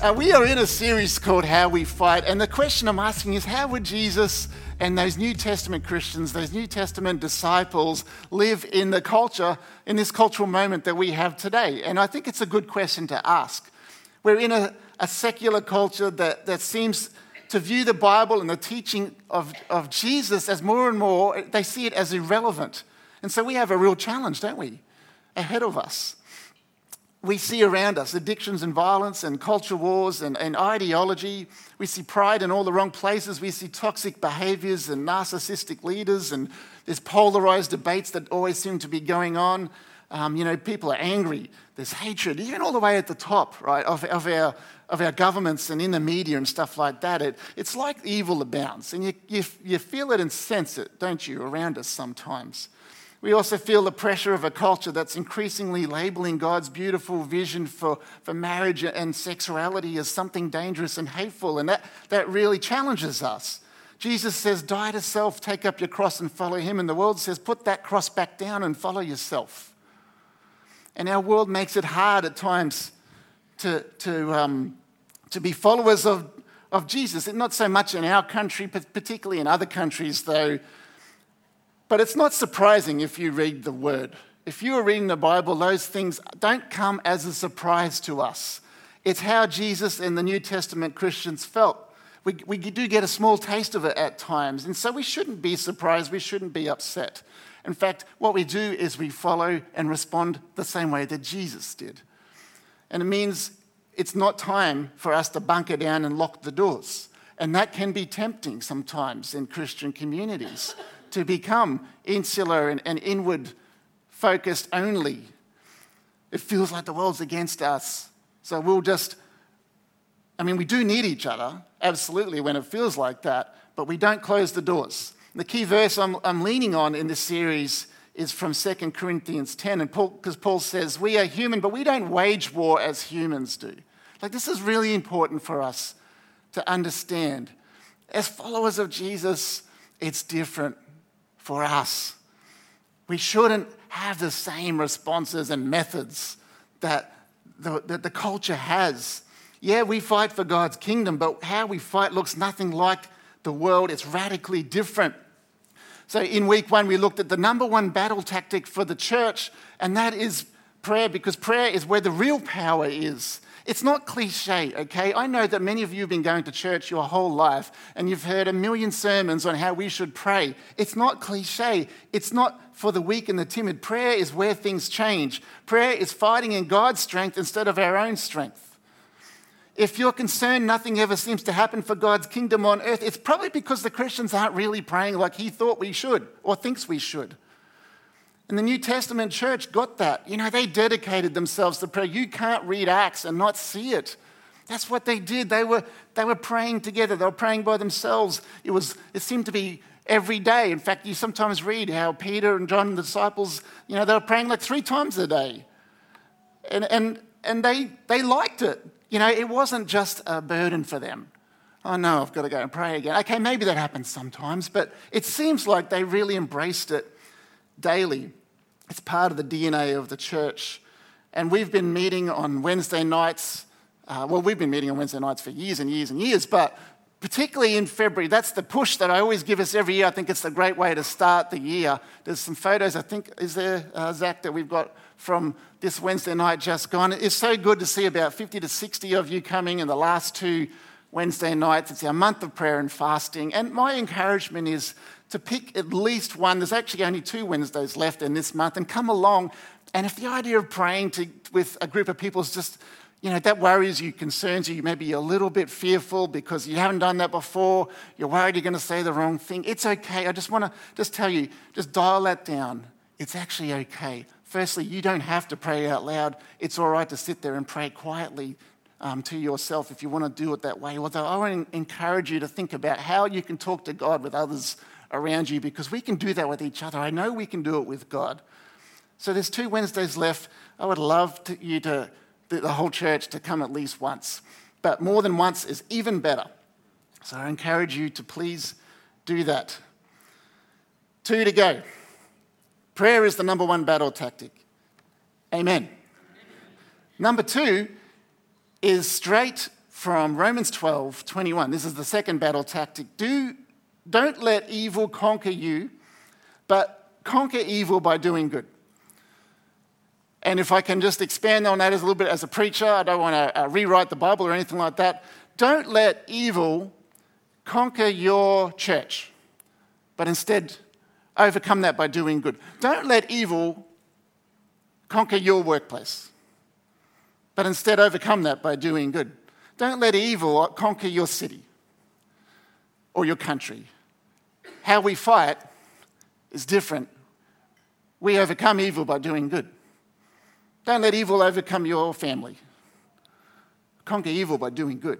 Uh, we are in a series called How We Fight, and the question I'm asking is how would Jesus and those New Testament Christians, those New Testament disciples, live in the culture, in this cultural moment that we have today? And I think it's a good question to ask. We're in a, a secular culture that, that seems to view the Bible and the teaching of, of Jesus as more and more, they see it as irrelevant. And so we have a real challenge, don't we, ahead of us we see around us addictions and violence and culture wars and, and, ideology. We see pride in all the wrong places. We see toxic behaviors and narcissistic leaders, and there's polarized debates that always seem to be going on. Um, you know, people are angry. There's hatred, even all the way at the top, right, of, of, our, of our governments and in the media and stuff like that. It, it's like evil abounds, and you, you, you feel it and sense it, don't you, around us sometimes. We also feel the pressure of a culture that's increasingly labeling God's beautiful vision for, for marriage and sexuality as something dangerous and hateful, and that, that really challenges us. Jesus says, Die to self, take up your cross, and follow him. And the world says, Put that cross back down and follow yourself. And our world makes it hard at times to, to, um, to be followers of, of Jesus. Not so much in our country, but particularly in other countries, though but it's not surprising if you read the word. If you are reading the Bible, those things don't come as a surprise to us. It's how Jesus and the New Testament Christians felt. We, we do get a small taste of it at times, and so we shouldn't be surprised, we shouldn't be upset. In fact, what we do is we follow and respond the same way that Jesus did. And it means it's not time for us to bunker down and lock the doors. And that can be tempting sometimes in Christian communities to become insular and, and inward focused only. It feels like the world's against us. So we'll just, I mean, we do need each other, absolutely, when it feels like that, but we don't close the doors. The key verse I'm, I'm leaning on in this series is from 2 Corinthians 10, and Paul, because Paul says, We are human, but we don't wage war as humans do. Like, this is really important for us to understand. As followers of Jesus, it's different for us. We shouldn't have the same responses and methods that the, that the culture has. Yeah, we fight for God's kingdom, but how we fight looks nothing like the world. It's radically different. So, in week one, we looked at the number one battle tactic for the church, and that is prayer, because prayer is where the real power is. It's not cliche, okay? I know that many of you have been going to church your whole life and you've heard a million sermons on how we should pray. It's not cliche. It's not for the weak and the timid. Prayer is where things change. Prayer is fighting in God's strength instead of our own strength. If you're concerned nothing ever seems to happen for God's kingdom on earth, it's probably because the Christians aren't really praying like He thought we should or thinks we should. And the New Testament church got that. You know, they dedicated themselves to prayer. You can't read Acts and not see it. That's what they did. They were, they were praying together, they were praying by themselves. It, was, it seemed to be every day. In fact, you sometimes read how Peter and John, the disciples, you know, they were praying like three times a day. And, and, and they, they liked it. You know, it wasn't just a burden for them. Oh no, I've got to go and pray again. Okay, maybe that happens sometimes, but it seems like they really embraced it daily. It's part of the DNA of the church. And we've been meeting on Wednesday nights. Uh, well, we've been meeting on Wednesday nights for years and years and years, but particularly in February, that's the push that I always give us every year. I think it's a great way to start the year. There's some photos, I think, is there, uh, Zach, that we've got from this Wednesday night just gone. It's so good to see about 50 to 60 of you coming in the last two Wednesday nights. It's our month of prayer and fasting. And my encouragement is to pick at least one. There's actually only two Wednesdays left in this month, and come along. And if the idea of praying to, with a group of people is just, you know, that worries you, concerns you, maybe you're a little bit fearful because you haven't done that before, you're worried you're going to say the wrong thing, it's okay. I just want to just tell you, just dial that down. It's actually okay. Firstly, you don't have to pray out loud. It's all right to sit there and pray quietly um, to yourself if you want to do it that way. Although I want to encourage you to think about how you can talk to God with others around you because we can do that with each other. I know we can do it with God. So there's two Wednesdays left. I would love to, you to, the whole church, to come at least once. But more than once is even better. So I encourage you to please do that. Two to go. Prayer is the number one battle tactic. Amen. Number two is straight from Romans 12 21. This is the second battle tactic. Do, don't let evil conquer you, but conquer evil by doing good. And if I can just expand on that as a little bit as a preacher, I don't want to uh, rewrite the Bible or anything like that. Don't let evil conquer your church, but instead overcome that by doing good. Don't let evil conquer your workplace, but instead overcome that by doing good. Don't let evil conquer your city or your country. How we fight is different. We overcome evil by doing good. Don't let evil overcome your family. Conquer evil by doing good.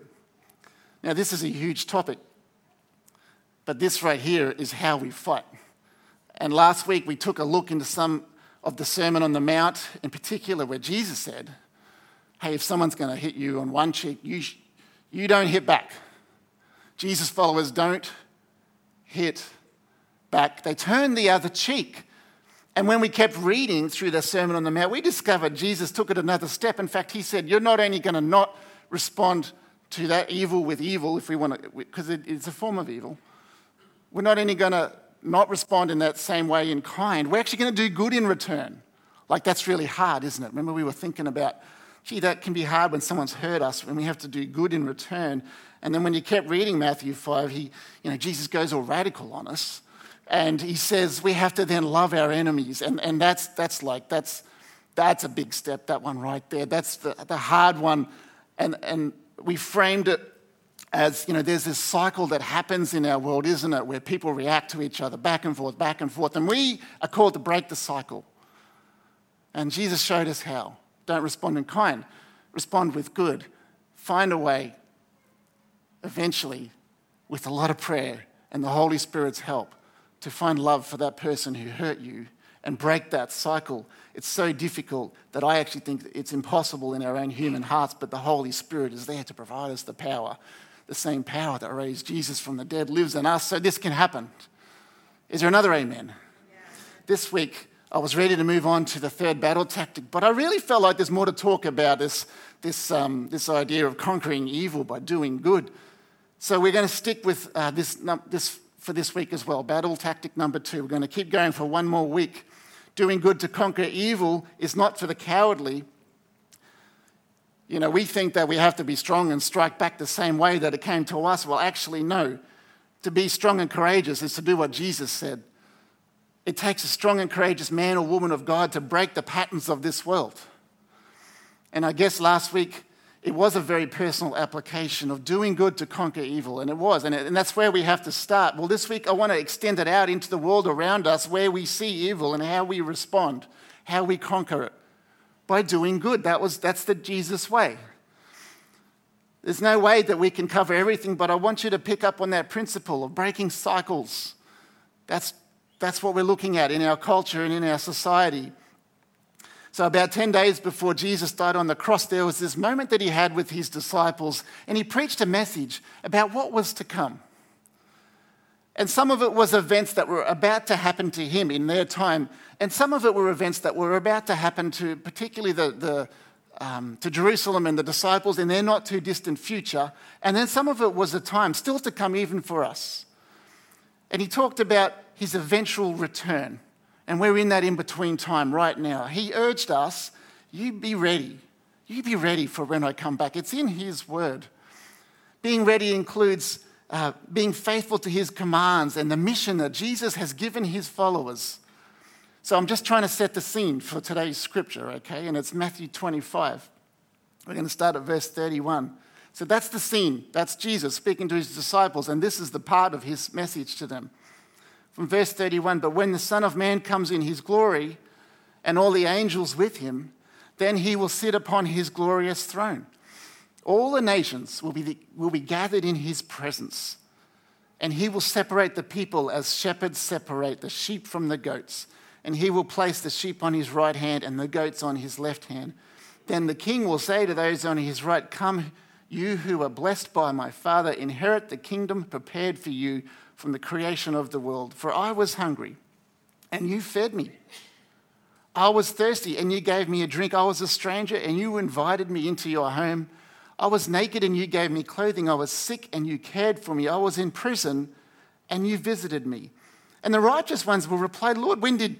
Now, this is a huge topic, but this right here is how we fight. And last week we took a look into some of the Sermon on the Mount, in particular, where Jesus said, Hey, if someone's going to hit you on one cheek, you, sh- you don't hit back. Jesus' followers don't hit back, they turn the other cheek. And when we kept reading through the Sermon on the Mount, we discovered Jesus took it another step. In fact, he said, You're not only going to not respond to that evil with evil, if we want to, because it's a form of evil, we're not only going to not respond in that same way in kind, we're actually going to do good in return. Like, that's really hard, isn't it? Remember, we were thinking about, gee, that can be hard when someone's hurt us, when we have to do good in return. And then when you kept reading Matthew 5, he, you know, Jesus goes all radical on us. And he says we have to then love our enemies. And, and that's, that's like, that's, that's a big step, that one right there. That's the, the hard one. And, and we framed it as, you know, there's this cycle that happens in our world, isn't it, where people react to each other back and forth, back and forth. And we are called to break the cycle. And Jesus showed us how. Don't respond in kind, respond with good. Find a way, eventually, with a lot of prayer and the Holy Spirit's help, to find love for that person who hurt you and break that cycle. It's so difficult that I actually think it's impossible in our own human hearts, but the Holy Spirit is there to provide us the power. The same power that raised Jesus from the dead lives in us, so this can happen. Is there another amen? This week, I was ready to move on to the third battle tactic, but I really felt like there's more to talk about this, this, um, this idea of conquering evil by doing good. So we're going to stick with uh, this, this for this week as well. Battle tactic number two. We're going to keep going for one more week. Doing good to conquer evil is not for the cowardly. You know, we think that we have to be strong and strike back the same way that it came to us. Well, actually, no. To be strong and courageous is to do what Jesus said. It takes a strong and courageous man or woman of God to break the patterns of this world. And I guess last week it was a very personal application of doing good to conquer evil, and it was. And, it, and, that's where we have to start. Well, this week I want to extend it out into the world around us where we see evil and how we respond, how we conquer it by doing good. That was, that's the Jesus way. There's no way that we can cover everything, but I want you to pick up on that principle of breaking cycles. That's, that's what we're looking at in our culture and in our society. So, about 10 days before Jesus died on the cross, there was this moment that he had with his disciples, and he preached a message about what was to come. And some of it was events that were about to happen to him in their time, and some of it were events that were about to happen to, particularly the, the um, to Jerusalem and the disciples in their not too distant future. And then some of it was a time still to come, even for us. And he talked about his eventual return. And we're in that in between time right now. He urged us, you be ready. You be ready for when I come back. It's in His word. Being ready includes uh, being faithful to His commands and the mission that Jesus has given His followers. So I'm just trying to set the scene for today's scripture, okay? And it's Matthew 25. We're going to start at verse 31. So that's the scene. That's Jesus speaking to his disciples, and this is the part of his message to them from verse 31 But when the Son of Man comes in his glory and all the angels with him, then he will sit upon his glorious throne. All the nations will be, will be gathered in his presence, and he will separate the people as shepherds separate the sheep from the goats. And he will place the sheep on his right hand and the goats on his left hand. Then the king will say to those on his right, Come, you who are blessed by my Father, inherit the kingdom prepared for you from the creation of the world. For I was hungry, and you fed me. I was thirsty, and you gave me a drink. I was a stranger, and you invited me into your home. I was naked and you gave me clothing. I was sick and you cared for me. I was in prison and you visited me. And the righteous ones will reply, Lord, when did,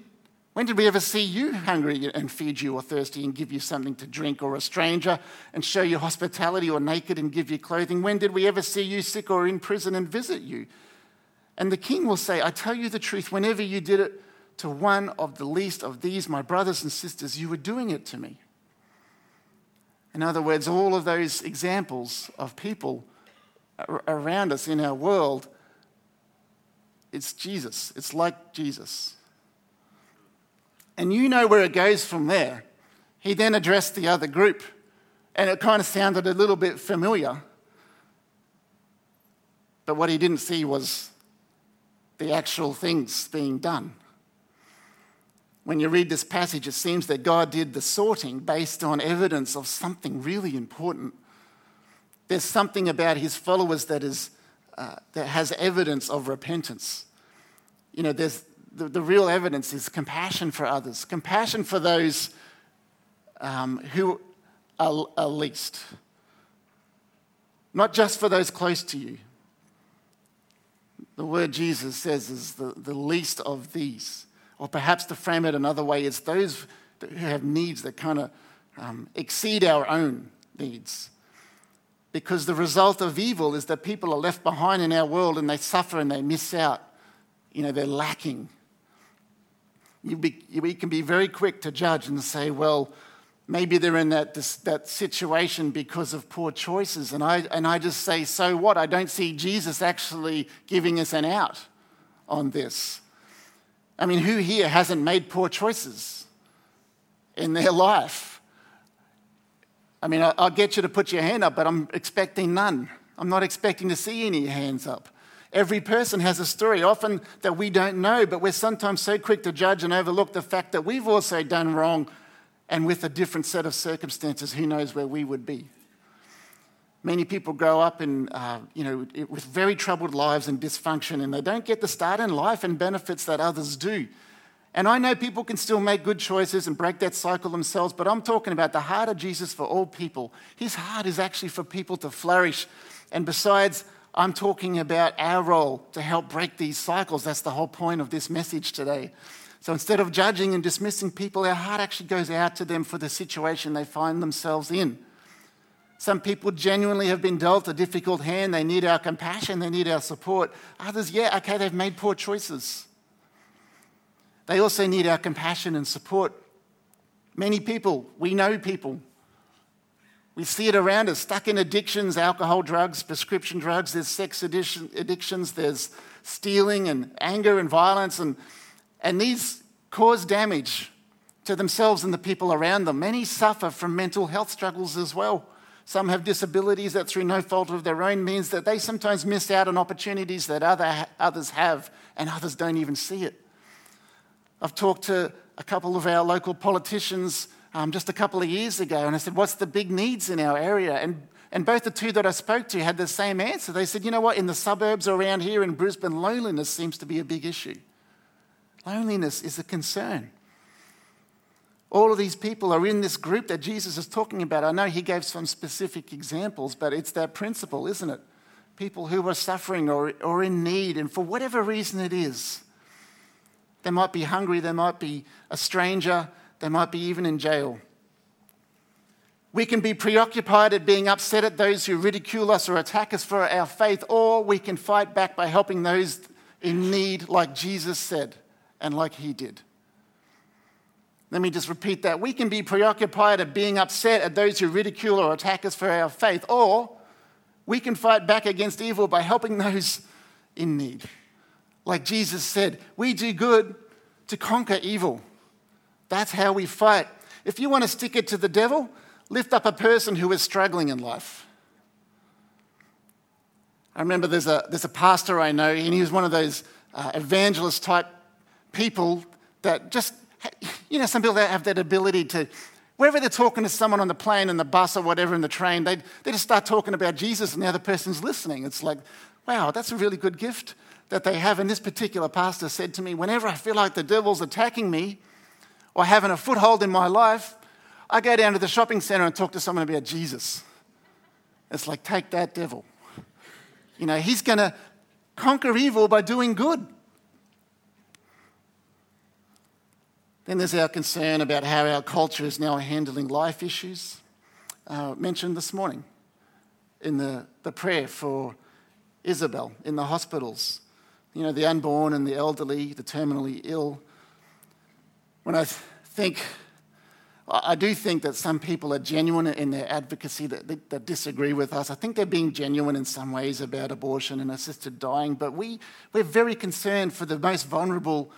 when did we ever see you hungry and feed you or thirsty and give you something to drink or a stranger and show you hospitality or naked and give you clothing? When did we ever see you sick or in prison and visit you? And the king will say, I tell you the truth, whenever you did it to one of the least of these, my brothers and sisters, you were doing it to me. In other words, all of those examples of people around us in our world, it's Jesus. It's like Jesus. And you know where it goes from there. He then addressed the other group, and it kind of sounded a little bit familiar. But what he didn't see was the actual things being done. When you read this passage, it seems that God did the sorting based on evidence of something really important. There's something about his followers that, is, uh, that has evidence of repentance. You know, there's, the, the real evidence is compassion for others, compassion for those um, who are, are least, not just for those close to you. The word Jesus says is the, the least of these. Or perhaps to frame it another way, it's those who have needs that kind of um, exceed our own needs. Because the result of evil is that people are left behind in our world and they suffer and they miss out. You know, they're lacking. Be, we can be very quick to judge and say, well, maybe they're in that, that situation because of poor choices. And I, and I just say, so what? I don't see Jesus actually giving us an out on this. I mean, who here hasn't made poor choices in their life? I mean, I'll get you to put your hand up, but I'm expecting none. I'm not expecting to see any hands up. Every person has a story, often that we don't know, but we're sometimes so quick to judge and overlook the fact that we've also done wrong, and with a different set of circumstances, who knows where we would be. Many people grow up in, uh, you know, with very troubled lives and dysfunction, and they don't get the start in life and benefits that others do. And I know people can still make good choices and break that cycle themselves, but I'm talking about the heart of Jesus for all people. His heart is actually for people to flourish. And besides, I'm talking about our role to help break these cycles. That's the whole point of this message today. So instead of judging and dismissing people, our heart actually goes out to them for the situation they find themselves in. Some people genuinely have been dealt a difficult hand. They need our compassion, they need our support. Others, yeah, okay, they've made poor choices. They also need our compassion and support. Many people, we know people, we see it around us, stuck in addictions, alcohol, drugs, prescription drugs, there's sex addiction, addictions, there's stealing and anger and violence, and, and these cause damage to themselves and the people around them. Many suffer from mental health struggles as well. Some have disabilities that, through no fault of their own, means that they sometimes miss out on opportunities that other, others have, and others don't even see it. I've talked to a couple of our local politicians um, just a couple of years ago, and I said, What's the big needs in our area? And, and both the two that I spoke to had the same answer. They said, You know what, in the suburbs around here in Brisbane, loneliness seems to be a big issue. Loneliness is a concern. All of these people are in this group that Jesus is talking about. I know he gave some specific examples, but it's that principle, isn't it? People who are suffering or, or in need, and for whatever reason it is. They might be hungry, they might be a stranger, they might be even in jail. We can be preoccupied at being upset at those who ridicule us or attack us for our faith, or we can fight back by helping those in need, like Jesus said and like he did. Let me just repeat that. We can be preoccupied at being upset at those who ridicule or attack us for our faith, or we can fight back against evil by helping those in need. Like Jesus said, we do good to conquer evil. That's how we fight. If you want to stick it to the devil, lift up a person who is struggling in life. I remember there's a, there's a pastor I know, and he was one of those uh, evangelist type people that just you know, some people that have that ability to, wherever they're talking to someone on the plane and the bus or whatever in the train, they, they just start talking about Jesus and the other person's listening. It's like, wow, that's a really good gift that they have. And this particular pastor said to me, whenever I feel like the devil's attacking me or having a foothold in my life, I go down to the shopping center and talk to someone about Jesus. It's like, take that devil. You know, he's going to conquer evil by doing good. Then there's our concern about how our culture is now handling life issues, uh, mentioned this morning in the, the prayer for Isabel in the hospitals. You know, the unborn and the elderly, the terminally ill. When I think, I do think that some people are genuine in their advocacy that, that disagree with us. I think they're being genuine in some ways about abortion and assisted dying, but we, we're very concerned for the most vulnerable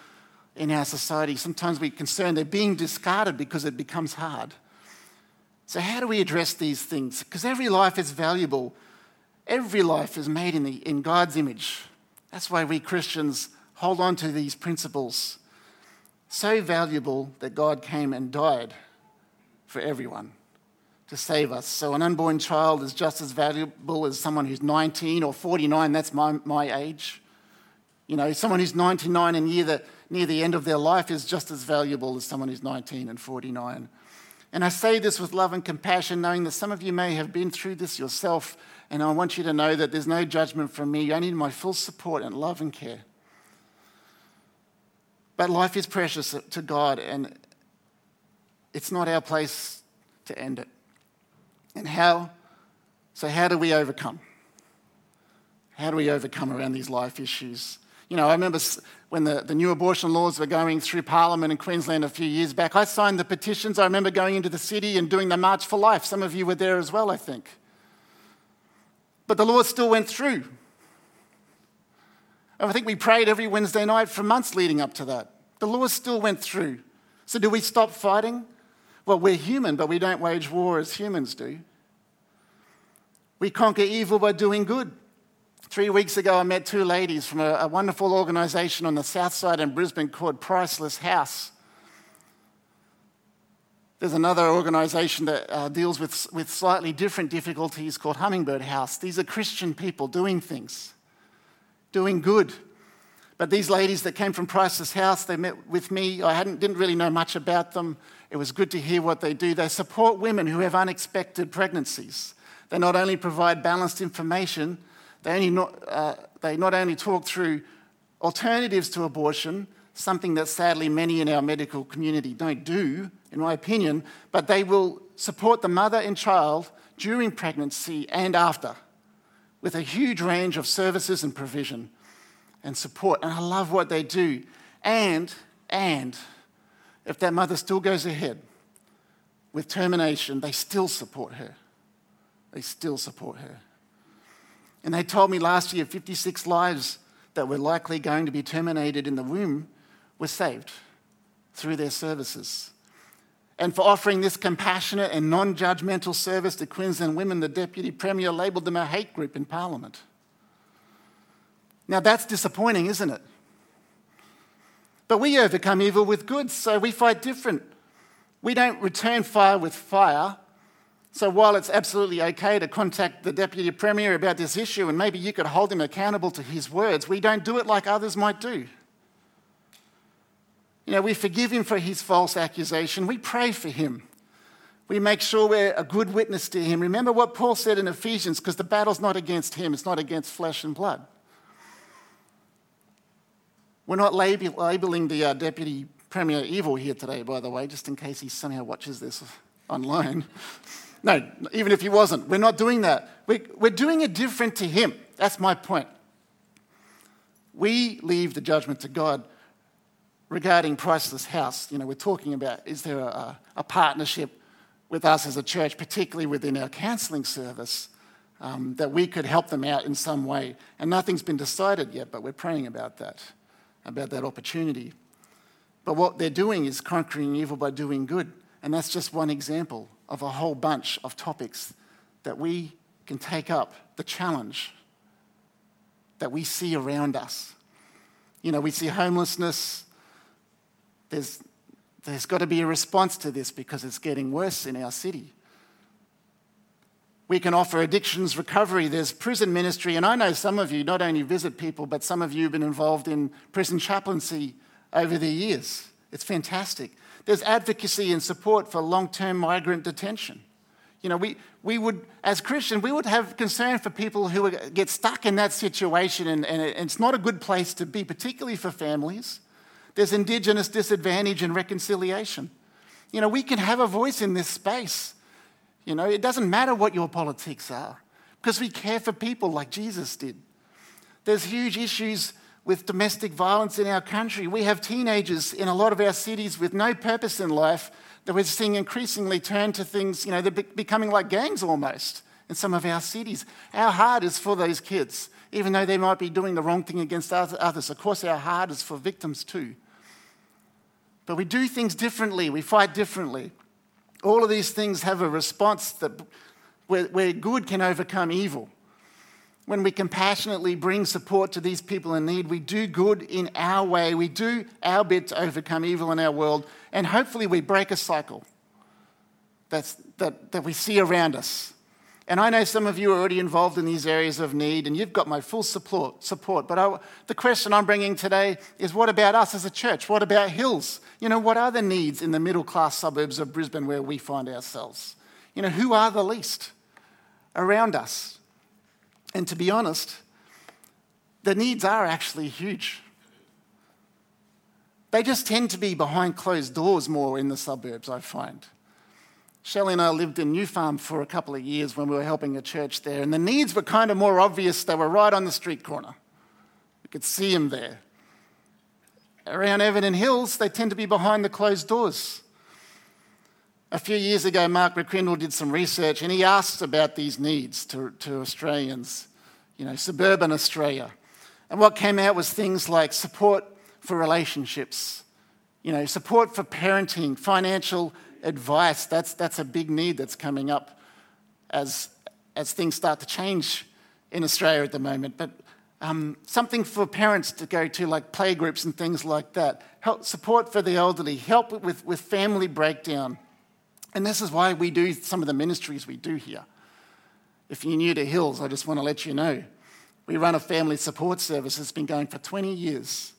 in our society. Sometimes we're concerned they're being discarded because it becomes hard. So, how do we address these things? Because every life is valuable, every life is made in, the, in God's image. That's why we Christians hold on to these principles. So valuable that God came and died for everyone to save us. So, an unborn child is just as valuable as someone who's 19 or 49. That's my, my age. You know, someone who's 99 and near the, near the end of their life is just as valuable as someone who's 19 and 49. And I say this with love and compassion, knowing that some of you may have been through this yourself and I want you to know that there's no judgment from me. I need my full support and love and care. But life is precious to God, and it's not our place to end it. And how? So, how do we overcome? How do we overcome around these life issues? You know, I remember when the, the new abortion laws were going through Parliament in Queensland a few years back, I signed the petitions. I remember going into the city and doing the March for Life. Some of you were there as well, I think. But the Lord still went through. And I think we prayed every Wednesday night for months leading up to that. The Lord still went through. So, do we stop fighting? Well, we're human, but we don't wage war as humans do. We conquer evil by doing good. Three weeks ago, I met two ladies from a, a wonderful organisation on the south side in Brisbane called Priceless House. There's another organisation that uh, deals with, with slightly different difficulties called Hummingbird House. These are Christian people doing things, doing good. But these ladies that came from Priceless House, they met with me. I hadn't, didn't really know much about them. It was good to hear what they do. They support women who have unexpected pregnancies. They not only provide balanced information, they, not, uh, they not only talk through alternatives to abortion, something that sadly many in our medical community don't do, in my opinion, but they will support the mother and child during pregnancy and after with a huge range of services and provision and support. And I love what they do. And, and, if that mother still goes ahead with termination, they still support her. They still support her. And they told me last year 56 lives that were likely going to be terminated in the womb were saved through their services and for offering this compassionate and non judgmental service to Queensland women, the Deputy Premier labelled them a hate group in Parliament. Now that's disappointing, isn't it? But we overcome evil with good, so we fight different. We don't return fire with fire. So while it's absolutely okay to contact the Deputy Premier about this issue and maybe you could hold him accountable to his words, we don't do it like others might do. You know, we forgive him for his false accusation. We pray for him. We make sure we're a good witness to him. Remember what Paul said in Ephesians because the battle's not against him, it's not against flesh and blood. We're not labeling the uh, deputy premier evil here today, by the way, just in case he somehow watches this online. no, even if he wasn't, we're not doing that. We're, we're doing it different to him. That's my point. We leave the judgment to God regarding Priceless House, you know, we're talking about is there a, a partnership with us as a church, particularly within our counselling service, um, that we could help them out in some way. And nothing's been decided yet, but we're praying about that, about that opportunity. But what they're doing is conquering evil by doing good. And that's just one example of a whole bunch of topics that we can take up the challenge that we see around us. You know, we see homelessness, there's, there's got to be a response to this because it's getting worse in our city. We can offer addictions recovery. There's prison ministry, and I know some of you not only visit people, but some of you have been involved in prison chaplaincy over the years. It's fantastic. There's advocacy and support for long term migrant detention. You know, we, we would, as Christians, we would have concern for people who get stuck in that situation, and, and it's not a good place to be, particularly for families. There's Indigenous disadvantage and reconciliation. You know, we can have a voice in this space. You know, it doesn't matter what your politics are, because we care for people like Jesus did. There's huge issues with domestic violence in our country. We have teenagers in a lot of our cities with no purpose in life that we're seeing increasingly turn to things, you know, they're becoming like gangs almost in some of our cities. Our heart is for those kids, even though they might be doing the wrong thing against others. Of course, our heart is for victims too. But we do things differently, we fight differently. All of these things have a response that where, where good can overcome evil. When we compassionately bring support to these people in need, we do good in our way. We do our bit to overcome evil in our world, and hopefully we break a cycle that's, that, that we see around us. And I know some of you are already involved in these areas of need, and you've got my full support. support. But I, the question I'm bringing today is what about us as a church? What about Hills? You know, what are the needs in the middle class suburbs of Brisbane where we find ourselves? You know, who are the least around us? And to be honest, the needs are actually huge. They just tend to be behind closed doors more in the suburbs, I find. Shelley and I lived in New Farm for a couple of years when we were helping a church there, and the needs were kind of more obvious. They were right on the street corner. You could see them there. Around Everton Hills, they tend to be behind the closed doors. A few years ago, Mark McCrindle did some research and he asked about these needs to, to Australians, you know, suburban Australia. And what came out was things like support for relationships, you know, support for parenting, financial advice. That's, that's a big need that's coming up as, as things start to change in Australia at the moment. But um, something for parents to go to, like playgroups and things like that. Help, support for the elderly, help with, with family breakdown. And this is why we do some of the ministries we do here. If you're new to Hills, I just want to let you know. We run a family support service that's been going for 20 years,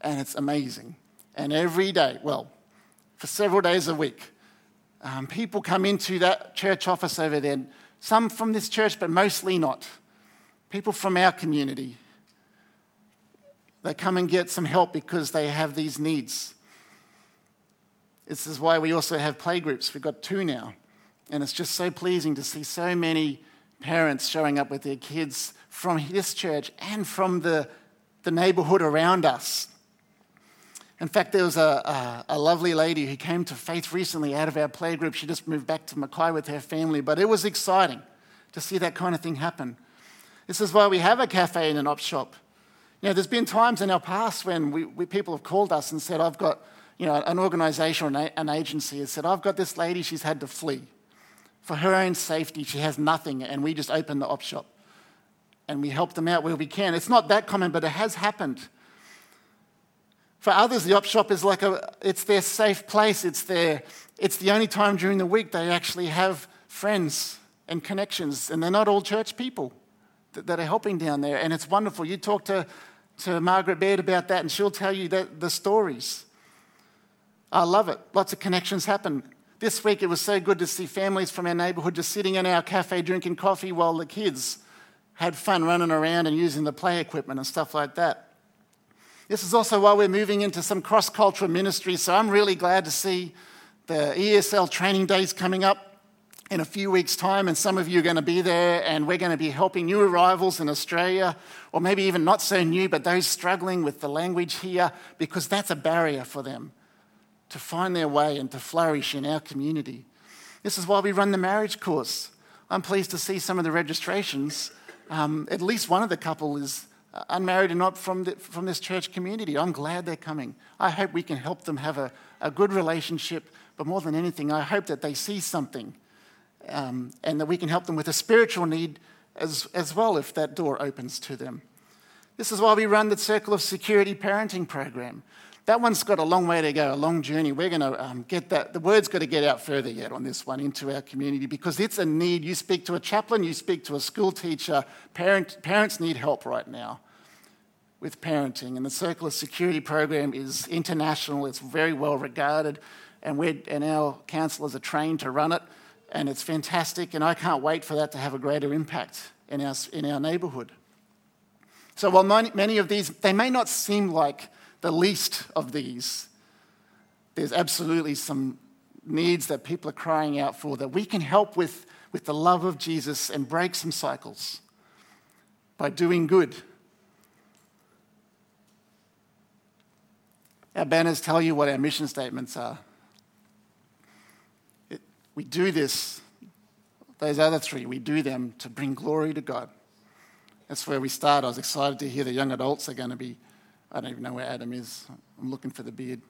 and it's amazing. And every day, well, for several days a week, um, people come into that church office over there, some from this church, but mostly not. People from our community. They come and get some help because they have these needs. This is why we also have playgroups. We've got two now. And it's just so pleasing to see so many parents showing up with their kids from this church and from the, the neighborhood around us. In fact, there was a, a, a, lovely lady who came to faith recently out of our playgroup. She just moved back to Mackay with her family, but it was exciting to see that kind of thing happen. This is why we have a cafe and an op shop. You know, there's been times in our past when we, we, people have called us and said, I've got you know, an organization or an agency has said, I've got this lady, she's had to flee. For her own safety, she has nothing, and we just open the op shop and we help them out where we can. It's not that common, but it has happened. For others, the op shop is like a, it's their safe place. It's, their, it's the only time during the week they actually have friends and connections, and they're not all church people that, that are helping down there. And it's wonderful. You talk to, to Margaret Baird about that, and she'll tell you that, the stories. I love it. Lots of connections happen. This week it was so good to see families from our neighbourhood just sitting in our cafe drinking coffee while the kids had fun running around and using the play equipment and stuff like that. This is also why we're moving into some cross cultural ministry, so I'm really glad to see the ESL training days coming up in a few weeks' time, and some of you are going to be there, and we're going to be helping new arrivals in Australia, or maybe even not so new, but those struggling with the language here, because that's a barrier for them to find their way and to flourish in our community. This is why we run the marriage course. I'm pleased to see some of the registrations. Um, at least one of the couple is uh, unmarried and not from, the, from this church community. I'm glad they're coming. I hope we can help them have a, a good relationship, but more than anything, I hope that they see something um, and that we can help them with a spiritual need as, as well if that door opens to them. This is why we run the Circle of Security parenting program. That one's got a long way to go, a long journey. We're going to um, get that. The word's got to get out further yet on this one into our community because it's a need. You speak to a chaplain, you speak to a school teacher. Parent, parents need help right now with parenting. And the Circle of Security program is international, it's very well regarded, and, we and our counsellors are trained to run it. and it's fantastic, and I can't wait for that to have a greater impact in our, in our neighborhood. So, while many of these, they may not seem like the least of these, there's absolutely some needs that people are crying out for that we can help with with the love of Jesus and break some cycles by doing good. Our banners tell you what our mission statements are. It, we do this, those other three, we do them to bring glory to God. That's where we start. I was excited to hear the young adults are going to be, I don't even know where Adam is. I'm looking for the beard.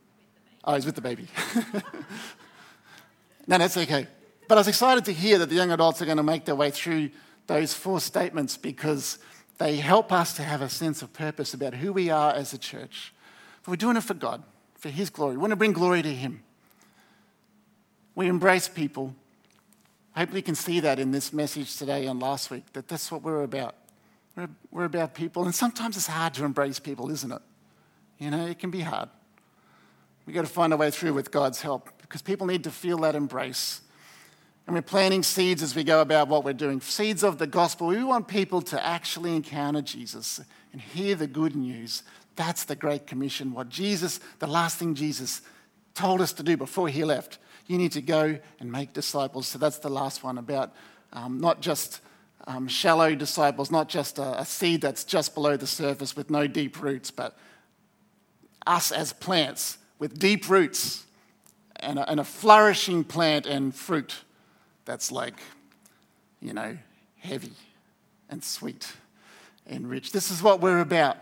Oh, he's with the baby. no, that's okay. But I was excited to hear that the young adults are going to make their way through those four statements because they help us to have a sense of purpose about who we are as a church. But we're doing it for God, for His glory. We want to bring glory to Him. We embrace people. Hopefully, you can see that in this message today and last week, that that's what we're about. We're, we're about people. And sometimes it's hard to embrace people, isn't it? You know, it can be hard. We've got to find a way through with God's help because people need to feel that embrace. And we're planting seeds as we go about what we're doing seeds of the gospel. We want people to actually encounter Jesus and hear the good news. That's the Great Commission. What Jesus, the last thing Jesus told us to do before he left. You need to go and make disciples. So that's the last one about um, not just um, shallow disciples, not just a, a seed that's just below the surface with no deep roots, but us as plants with deep roots and a, and a flourishing plant and fruit that's like, you know, heavy and sweet and rich. This is what we're about.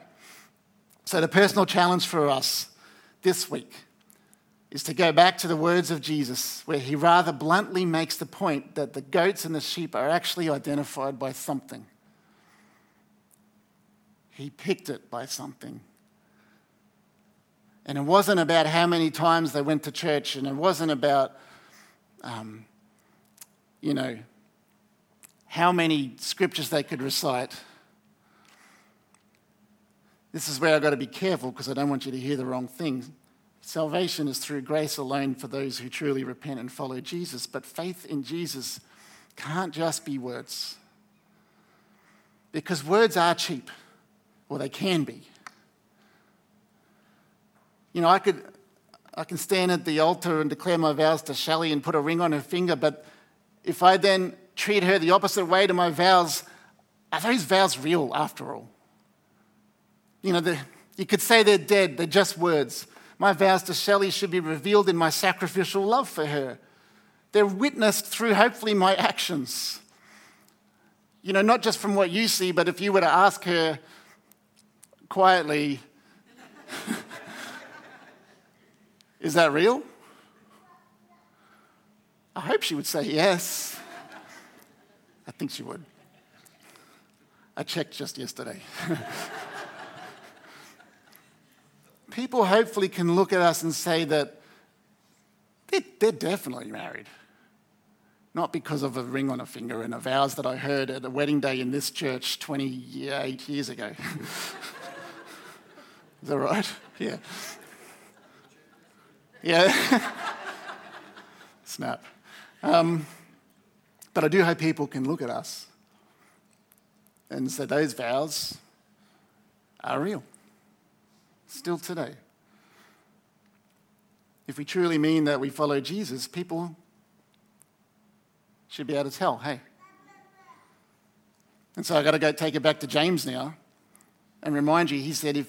So, the personal challenge for us this week is to go back to the words of Jesus, where he rather bluntly makes the point that the goats and the sheep are actually identified by something. He picked it by something. And it wasn't about how many times they went to church, and it wasn't about um, you know, how many scriptures they could recite. This is where I've got to be careful because I don't want you to hear the wrong thing. Salvation is through grace alone for those who truly repent and follow Jesus, but faith in Jesus can't just be words. Because words are cheap, or they can be. You know, I could I can stand at the altar and declare my vows to Shelley and put a ring on her finger, but if I then treat her the opposite way to my vows, are those vows real after all? You know, the, you could say they're dead, they're just words. My vows to Shelley should be revealed in my sacrificial love for her. They're witnessed through, hopefully, my actions. You know, not just from what you see, but if you were to ask her quietly, is that real? I hope she would say yes. I think she would. I checked just yesterday. People hopefully can look at us and say that they're, they're, definitely married. Not because of a ring on a finger and a vows that I heard at a wedding day in this church 28 years ago. Is that right? Yeah. Yeah. Snap. Um, but I do hope people can look at us and say those vows are real, still today. If we truly mean that we follow Jesus, people should be able to tell, hey. And so I've got to go take it back to James now and remind you, he said, if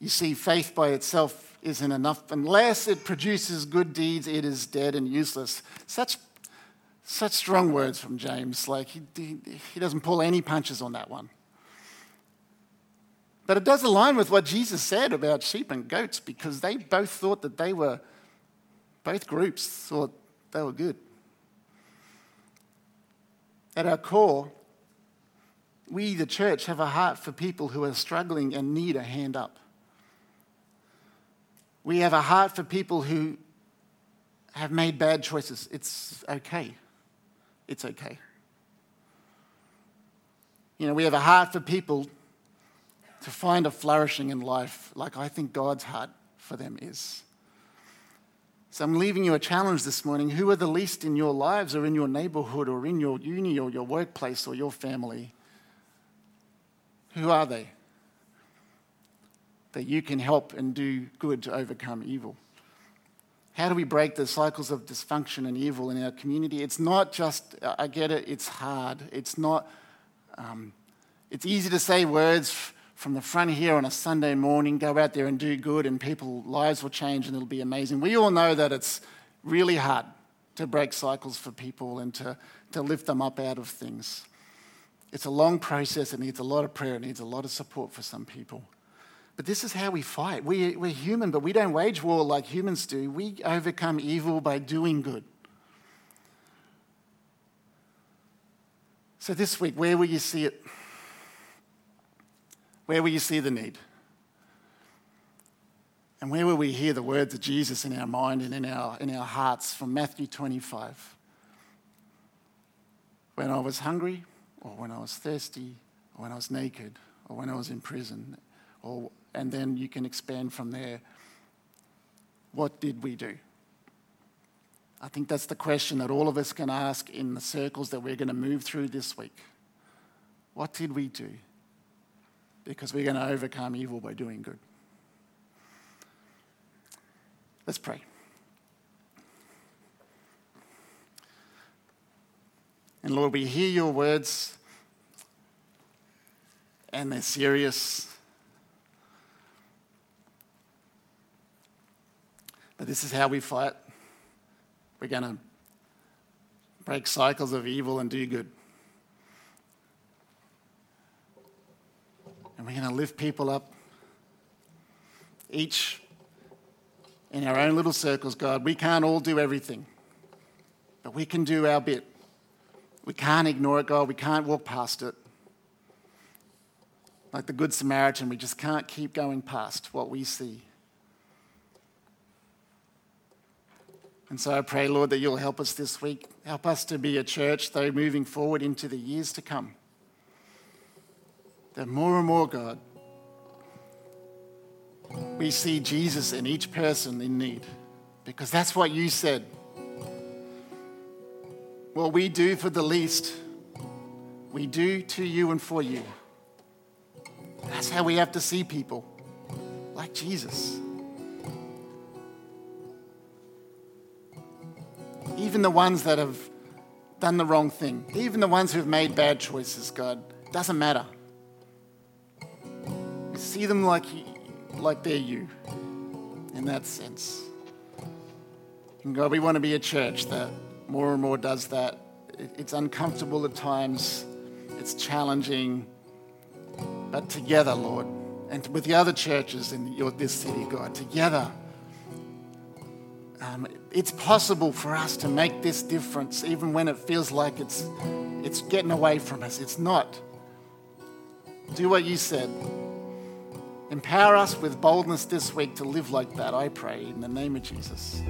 you see faith by itself isn't enough, unless it produces good deeds, it is dead and useless. Such such strong words from James. Like, he, he, he doesn't pull any punches on that one. But it does align with what Jesus said about sheep and goats because they both thought that they were, both groups thought they were good. At our core, we, the church, have a heart for people who are struggling and need a hand up. We have a heart for people who have made bad choices. It's okay it's okay. You know, we have a heart for people to find a flourishing in life like I think God's heart for them is. So I'm leaving you a challenge this morning. Who are the least in your lives or in your neighborhood or in your uni or your workplace or your family? Who are they? That you can help and do good to overcome evil. How do we break the cycles of dysfunction and evil in our community? It's not just, I get it, it's hard. It's not, um, it's easy to say words from the front here on a Sunday morning, go out there and do good, and people's lives will change and it'll be amazing. We all know that it's really hard to break cycles for people and to, to lift them up out of things. It's a long process, it needs a lot of prayer, it needs a lot of support for some people. But this is how we fight. We, we're human, but we don't wage war like humans do. We overcome evil by doing good. So, this week, where will you see it? Where will you see the need? And where will we hear the words of Jesus in our mind and in our, in our hearts from Matthew 25? When I was hungry, or when I was thirsty, or when I was naked, or when I was in prison, or and then you can expand from there. What did we do? I think that's the question that all of us can ask in the circles that we're going to move through this week. What did we do? Because we're going to overcome evil by doing good. Let's pray. And Lord, we hear your words, and they're serious But this is how we fight. We're going to break cycles of evil and do good. And we're going to lift people up, each in our own little circles, God. We can't all do everything, but we can do our bit. We can't ignore it, God. We can't walk past it. Like the Good Samaritan, we just can't keep going past what we see. And so I pray, Lord, that you'll help us this week. Help us to be a church, though, moving forward into the years to come. That more and more, God, we see Jesus in each person in need. Because that's what you said. What we do for the least, we do to you and for you. That's how we have to see people, like Jesus. Even the ones that have done the wrong thing, even the ones who've made bad choices, God, doesn't matter. You see them like, like they're you in that sense. And God, we want to be a church that more and more does that. It's uncomfortable at times, it's challenging, but together, Lord, and with the other churches in your, this city, God, together um, it's possible for us to make this difference even when it feels like it's, it's getting away from us. It's not. Do what you said. Empower us with boldness this week to live like that, I pray, in the name of Jesus.